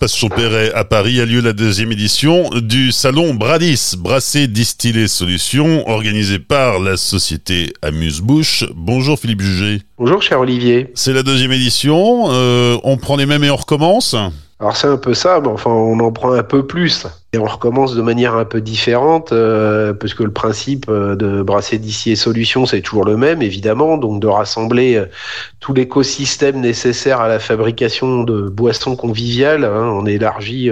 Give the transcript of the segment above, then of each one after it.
Le 8 juin, l'espace Champéret à Paris a lieu la deuxième édition du salon Bradis, Brassé Distillé Solutions, organisé par la société Amuse-Bouche. Bonjour Philippe Jugé. Bonjour cher Olivier. C'est la deuxième édition, euh, on prend les mêmes et on recommence? Alors c'est un peu ça, mais enfin on en prend un peu plus. Et on recommence de manière un peu différente, euh, parce que le principe euh, de brasser d'ici et solutions, c'est toujours le même, évidemment, donc de rassembler euh, tout l'écosystème nécessaire à la fabrication de boissons conviviales. Hein. On élargit,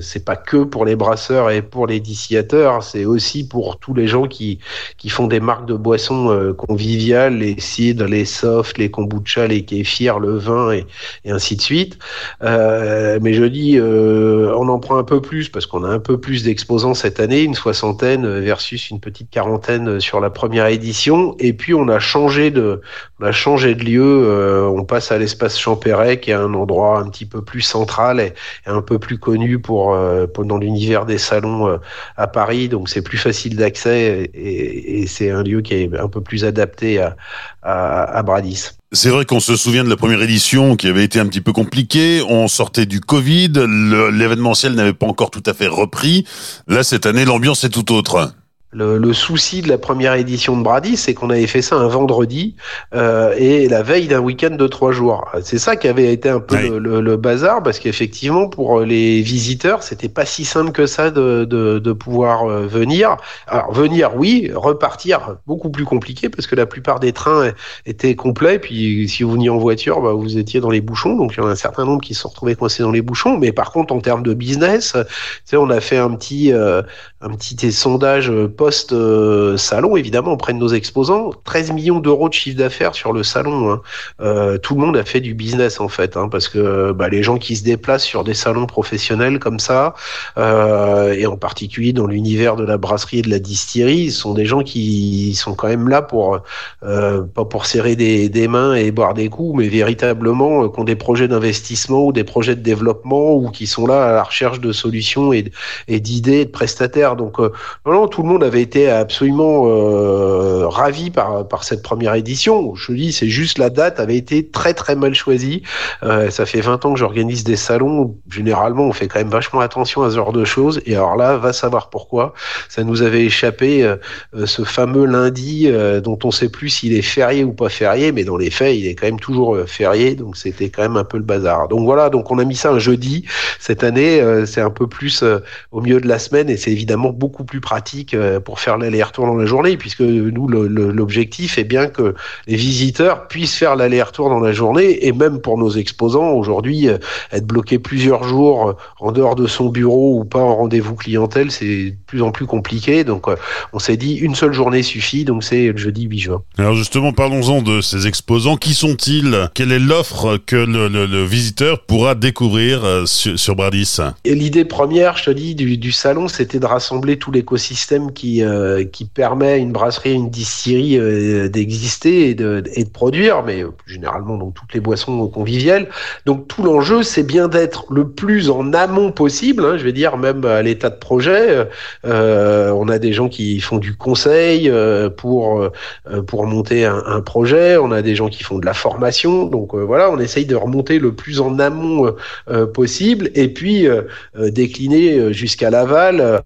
c'est pas que pour les brasseurs et pour les distillateurs, c'est aussi pour tous les gens qui, qui font des marques de boissons conviviales, les cidres, les softs, les kombucha, les kéfirs, le vin et, et ainsi de suite. mais je dis, on en prend un peu plus parce qu'on a un peu plus d'exposants cette année, une soixantaine versus une petite quarantaine sur la première édition. Et puis on a changé de, on a changé de lieu. Euh, on passe à l'espace Champéret, qui est un endroit un petit peu plus central et, un peu plus connu pour, euh, dans l'univers des salons euh, à Paris. Donc c'est plus facile d'accès et, c'est un lieu qui est un peu plus adapté à, à, à Bradis. C'est vrai qu'on se souvient de la première édition qui avait été un petit peu compliquée. On sortait du Covid, l'événementiel n'avait pas encore tout à fait repris. Là, cette année, l'ambiance est tout autre. Le, souci de la première édition de Brady, c'est qu'on avait fait ça un vendredi euh, et la veille d'un week-end de trois jours. C'est ça qui avait été un peu le, bazar, parce qu'effectivement, pour les visiteurs, c'était pas si simple que ça de, de, de, pouvoir euh, venir. Alors venir, oui, repartir, beaucoup plus compliqué, parce que la plupart des trains étaient complets. Puis si vous veniez en voiture, bah, vous étiez dans les bouchons, donc il y en a un certain nombre qui se sont retrouvés coincés dans les bouchons. Mais par contre, en termes de business, tu sais, on a fait un petit euh, un petit sondage post-salon, évidemment, auprès de nos exposants. 13 millions d'euros de chiffre d'affaires sur le salon. Hein. Euh, tout le monde a fait du business, en fait, hein, parce que bah, les gens qui se déplacent sur des salons professionnels comme ça, euh, et en particulier dans l'univers de la brasserie et de la distillerie, sont des gens qui sont quand même là pour, euh, pas pour serrer des, mains et boire des coups, mais véritablement qui ont des projets d'investissement ou des projets de développement ou qui sont là à la recherche de solutions et, et d'idées de prestataires. Donc, non, tout le monde avait été absolument euh, ravi par, par cette première édition. Je dis, c'est juste la date avait été très très mal choisie. Euh, ça fait 20 ans que j'organise des salons. Généralement, on fait quand même vachement attention à ce genre de choses. Et alors là, va savoir pourquoi. Ça nous avait échappé euh, ce fameux lundi dont on sait plus s'il est férié ou pas férié, mais dans les faits, il est quand même toujours férié. Donc c'était quand même un peu le bazar. Donc voilà, donc on a mis ça un jeudi. Cette année, c'est un peu plus au milieu de la semaine et c'est évidemment beaucoup plus pratique pour faire l'aller-retour dans la journée, puisque nous, l'objectif est bien que les visiteurs puissent faire l'aller-retour dans la journée, et même pour nos exposants, aujourd'hui, euh, être bloqué plusieurs jours euh, en dehors de son bureau ou pas en rendez-vous clientèle, c'est de plus en plus compliqué. Donc, euh, on s'est dit une seule journée suffit, donc c'est le jeudi 8 juin. Alors justement, parlons-en de ces exposants. Qui sont-ils? Quelle est l'offre que le, visiteur pourra découvrir sur, sur Bradis? L'idée première, je te dis, du, du salon, c'était de rassembler tout l'écosystème qui, euh, permet une brasserie, une distillerie euh, d'exister et de, produire, mais généralement donc toutes les boissons conviviales. Donc tout l'enjeu, c'est bien d'être le plus en amont possible. Hein, je vais dire même à l'état de projet. Euh, on a des gens qui font du conseil pour pour monter un, un, projet. On a des gens qui font de la formation. Donc voilà, on essaye de remonter le plus en amont possible et puis décliner jusqu'à l'aval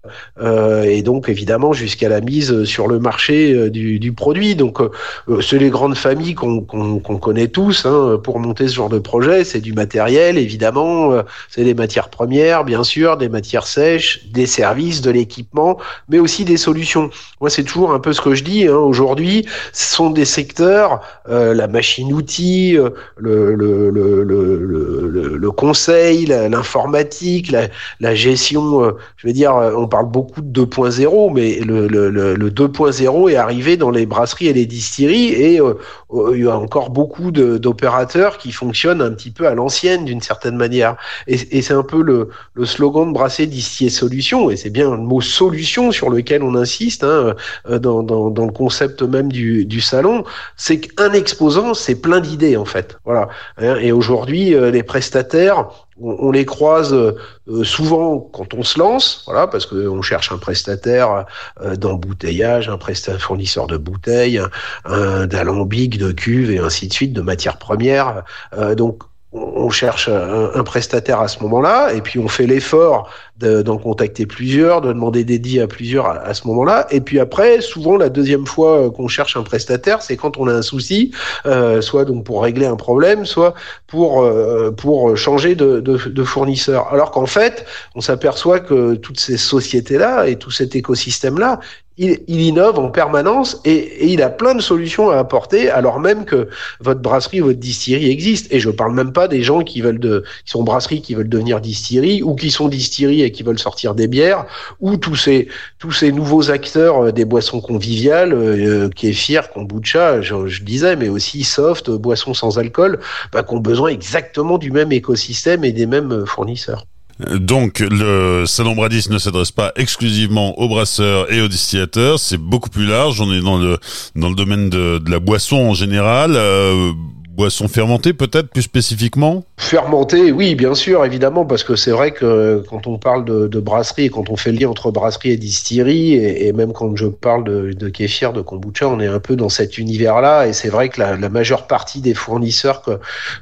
et donc évidemment jusqu'à la mise sur le marché euh, du, du produit. Donc, euh, euh, c'est les grandes familles qu'on connaît tous hein, pour monter ce genre de projet. C'est du matériel, évidemment, c'est des matières premières, bien sûr, des matières sèches, des services, de l'équipement, mais aussi des solutions. Moi, c'est toujours un peu ce que je dis. Hein. Aujourd'hui, ce sont des secteurs, la machine-outil, le, le, le, le, conseil, l'informatique, la, la, gestion. je veux dire, on parle beaucoup de 2.0, mais le, le, 2.0 est arrivé dans les brasseries et les distilleries et euh, euh, il y a encore beaucoup d'opérateurs qui fonctionnent un petit peu à l'ancienne d'une certaine manière. Et, c'est un peu le, slogan de brasser, distiller, solution. Et c'est bien le mot solution sur lequel on insiste hein, euh, dans, le concept même du, du salon. C'est qu'un exposant, c'est plein d'idées en fait. Voilà. Hein, et aujourd'hui, les prestataires on, les croise euh, souvent quand on se lance, voilà, parce qu'on cherche un prestataire euh, d'embouteillage, un prestataire fournisseur de bouteilles, un, d'alambic, de cuve et ainsi de suite, de matières premières. Euh, donc on cherche un, prestataire à ce moment-là, et puis on fait l'effort d'en contacter plusieurs, de demander des dits à plusieurs à, ce moment-là. Et puis après, souvent la deuxième fois qu'on cherche un prestataire, c'est quand on a un souci, euh, soit donc pour régler un problème, soit pour euh, pour changer de fournisseur. Alors qu'en fait, on s'aperçoit que toutes ces sociétés-là et tout cet écosystème-là, il, il, innove en permanence et, il a plein de solutions à apporter alors même que votre brasserie, votre distillerie existe. Et je parle même pas des gens qui veulent de, qui sont brasseries qui veulent devenir distillerie ou qui sont distilleries et qui veulent sortir des bières ou tous ces tous ces nouveaux acteurs euh, des boissons conviviales, euh, kéfir, kombucha, je, je, disais, mais aussi soft, boissons sans alcool, bah, qui ont besoin exactement du même écosystème et des mêmes fournisseurs. Donc le salon Bradis ne s'adresse pas exclusivement aux brasseurs et aux distillateurs, c'est beaucoup plus large. On est dans le dans le domaine de, de la boisson en général. Euh, Boisson fermentée peut-être plus spécifiquement? Fermentée, oui, bien sûr, évidemment, parce que c'est vrai que quand on parle de, de, brasserie quand on fait le lien entre brasserie et distillerie, et, même quand je parle de, kéfir, de kombucha, on est un peu dans cet univers-là, et c'est vrai que la, majeure partie des fournisseurs que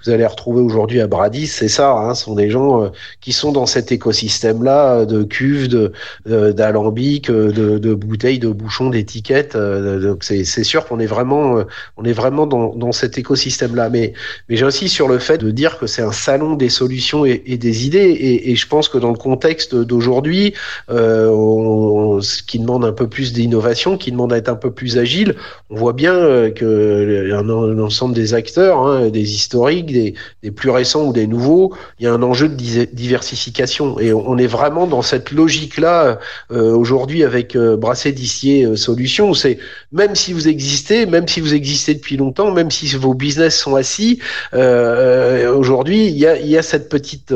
vous allez retrouver aujourd'hui à Bradis, c'est ça, hein, sont des gens euh, qui sont dans cet écosystème-là de cuves, d'alambics, de, de, bouteilles, de bouchons, d'étiquettes. Euh, donc c'est sûr qu'on est vraiment, euh, on est vraiment dans, dans cet écosystème-là mais, mais j'insiste sur le fait de dire que c'est un salon des solutions et, des idées. Et, je pense que dans le contexte d'aujourd'hui, euh, ce qui demande un peu plus d'innovation, qui demande à être un peu plus agile, on voit bien euh, que l'ensemble des acteurs, hein, des historiques, des, plus récents ou des nouveaux, il y a un enjeu de diversification. Et on est vraiment dans cette logique-là euh, aujourd'hui avec euh, Brassé d'Issier euh, Solutions. C'est même si vous existez, même si vous existez depuis longtemps, même si vos business sont assis. Euh, aujourd'hui, il y a, cette petite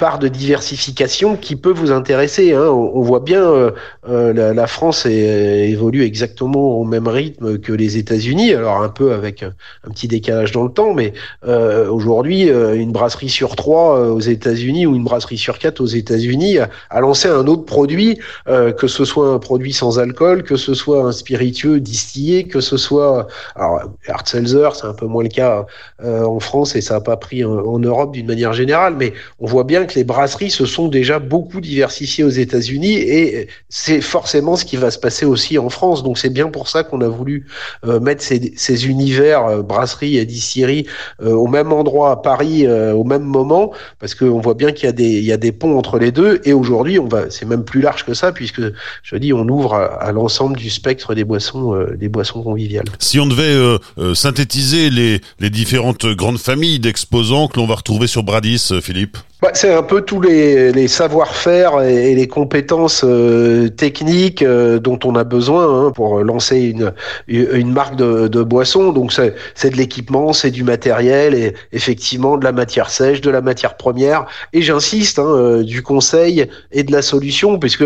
part de diversification qui peut vous intéresser. Hein. On, voit bien euh, la, France est, évolue exactement au même rythme que les États-Unis, alors un peu avec un, petit décalage dans le temps, mais aujourd'hui, une brasserie sur trois aux États-Unis ou une brasserie sur quatre aux États-Unis a, lancé un autre produit, que ce soit un produit sans alcool, que ce soit un spiritueux distillé, que ce soit alors Hard c'est un peu moins le cas euh, en France et ça n'a pas pris en, Europe d'une manière générale, mais on voit bien que les brasseries se sont déjà beaucoup diversifiées aux États-Unis et c'est forcément ce qui va se passer aussi en France. Donc c'est bien pour ça qu'on a voulu euh, mettre ces, univers euh, brasserie et distillerie au même endroit à Paris au même moment parce qu'on voit bien qu'il y a des ponts entre les deux et aujourd'hui on va c'est même plus large que ça puisque je dis on ouvre à, l'ensemble du spectre des boissons conviviales. Si on devait synthétiser les les différentes grandes familles d'exposants que l'on va retrouver sur Bradis, euh, Philippe? Bah, c'est un peu tous les, les savoir-faire et, les compétences euh, techniques euh, dont on a besoin hein, pour lancer une, une marque de, de boisson. Donc c'est de l'équipement, c'est du matériel et effectivement de la matière sèche, de la matière première et j'insiste hein, euh, du conseil et de la solution puisque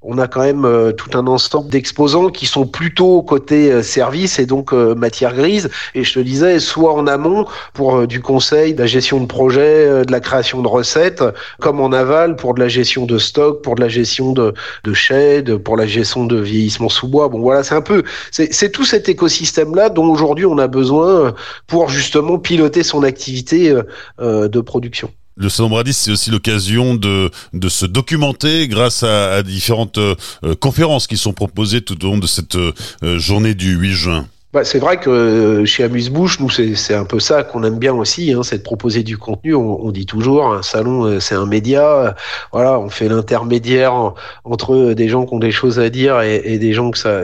on a quand même tout un ensemble d'exposants qui sont plutôt côté service et donc matière grise. Et je te disais soit en amont pour du conseil, de la gestion de projet, de la création de recettes comme en aval pour de la gestion de stock, pour de la gestion de, de pour la gestion de vieillissement sous bois. Bon voilà, c'est un peu, c'est tout cet écosystème-là dont aujourd'hui on a besoin pour justement piloter son activité euh, euh, de production. Le Salon c'est aussi l'occasion de, se documenter grâce à, différentes euh, conférences qui sont proposées tout au long de cette journée du 8 juin. Bah, c'est vrai que euh, chez Amuse-Bouche, nous, c'est un peu ça qu'on aime bien aussi, hein, c'est de proposer du contenu. On, on, dit toujours, un salon, euh, c'est un média. Voilà, on fait l'intermédiaire entre des gens qui ont des choses à dire et, et des gens que ça,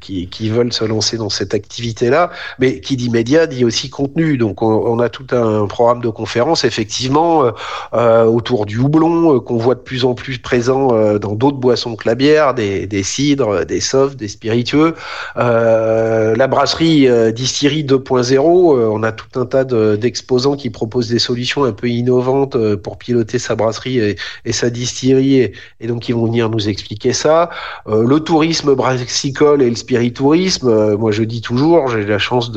qui, qui, veulent se lancer dans cette activité-là. Mais qui dit média dit aussi contenu. Donc, on, on a tout un programme de conférences, effectivement, euh, euh autour du houblon, qu'on voit de plus en plus présent dans d'autres boissons que la bière, des, des cidres, des softs, des spiritueux. la brasserie euh, distillerie 2.0, euh, on a tout un tas d'exposants qui proposent des solutions un peu innovantes euh, pour piloter sa brasserie et, sa distillerie, et, donc ils vont venir nous expliquer ça. le tourisme brassicole et le spiritourisme, moi je dis toujours, j'ai la chance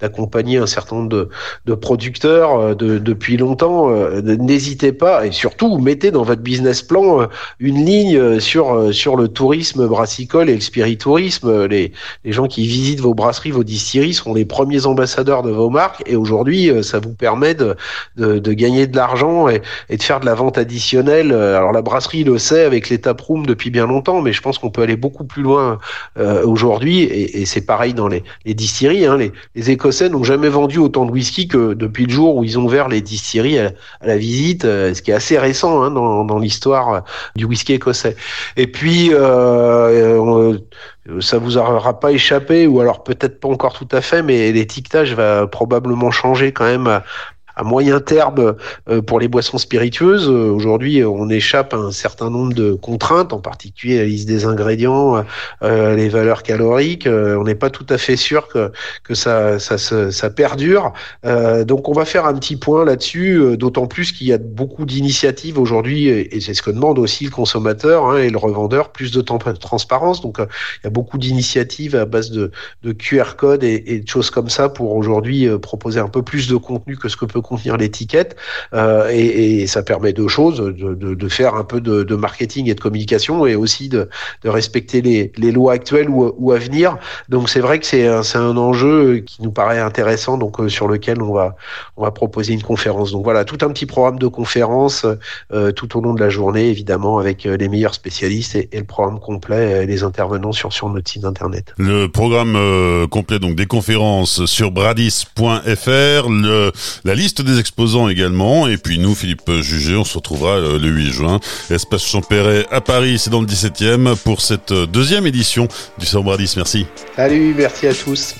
d'accompagner un certain nombre de, producteurs depuis longtemps. N'hésitez pas et surtout mettez dans votre business plan une ligne sur sur le tourisme brassicole et le spiritourisme. Les, les gens qui visitent vos brasseries brasseries, distilleries seront les premiers ambassadeurs de vos marques. Et aujourd'hui, ça vous permet de, de, gagner de l'argent et, de faire de la vente additionnelle. Alors la brasserie le sait avec les taprooms depuis bien longtemps, mais je pense qu'on peut aller beaucoup plus loin aujourd'hui. Et, c'est pareil dans les, les distilleries. Hein. Les, Écossais n'ont jamais vendu autant de whisky que depuis le jour où ils ont ouvert les distilleries à, la visite, ce qui est assez récent hein, dans, dans l'histoire du whisky écossais. Et puis, euh, ça vous aura pas échappé, ou alors peut-être pas encore tout à fait, mais l'étiquetage va probablement changer quand même à moyen terme euh, pour les boissons spiritueuses. Euh, aujourd'hui, on échappe à un certain nombre de contraintes, en particulier la liste des ingrédients, euh, les valeurs caloriques. on n'est pas tout à fait sûr que, que ça, ça, ça, perdure. donc, on va faire un petit point là-dessus, d'autant plus qu'il y a beaucoup d'initiatives aujourd'hui, et c'est ce que demande aussi le consommateur hein, et le revendeur, plus de transparence. Donc, il y a beaucoup d'initiatives à base de, de QR code et, et, de choses comme ça pour aujourd'hui proposer un peu plus de contenu que ce que peut contenir l'étiquette euh, et, ça permet deux choses de, de, faire un peu de, marketing et de communication et aussi de, respecter les, les, lois actuelles ou, à venir. Donc c'est vrai que c'est un, un enjeu qui nous paraît intéressant donc euh, sur lequel on va on va proposer une conférence. Donc voilà tout un petit programme de conférences euh, tout au long de la journée évidemment avec les meilleurs spécialistes et, le programme complet et les intervenants sur sur notre site internet. Le programme complet donc des conférences sur bradis.fr, la liste des exposants également. Et puis nous, Philippe Jugé, on se retrouvera euh, le 8 juin. Espace Champéret à Paris, c'est dans le 17e pour cette euh, deuxième édition du Bradis. Merci. Salut, merci à tous.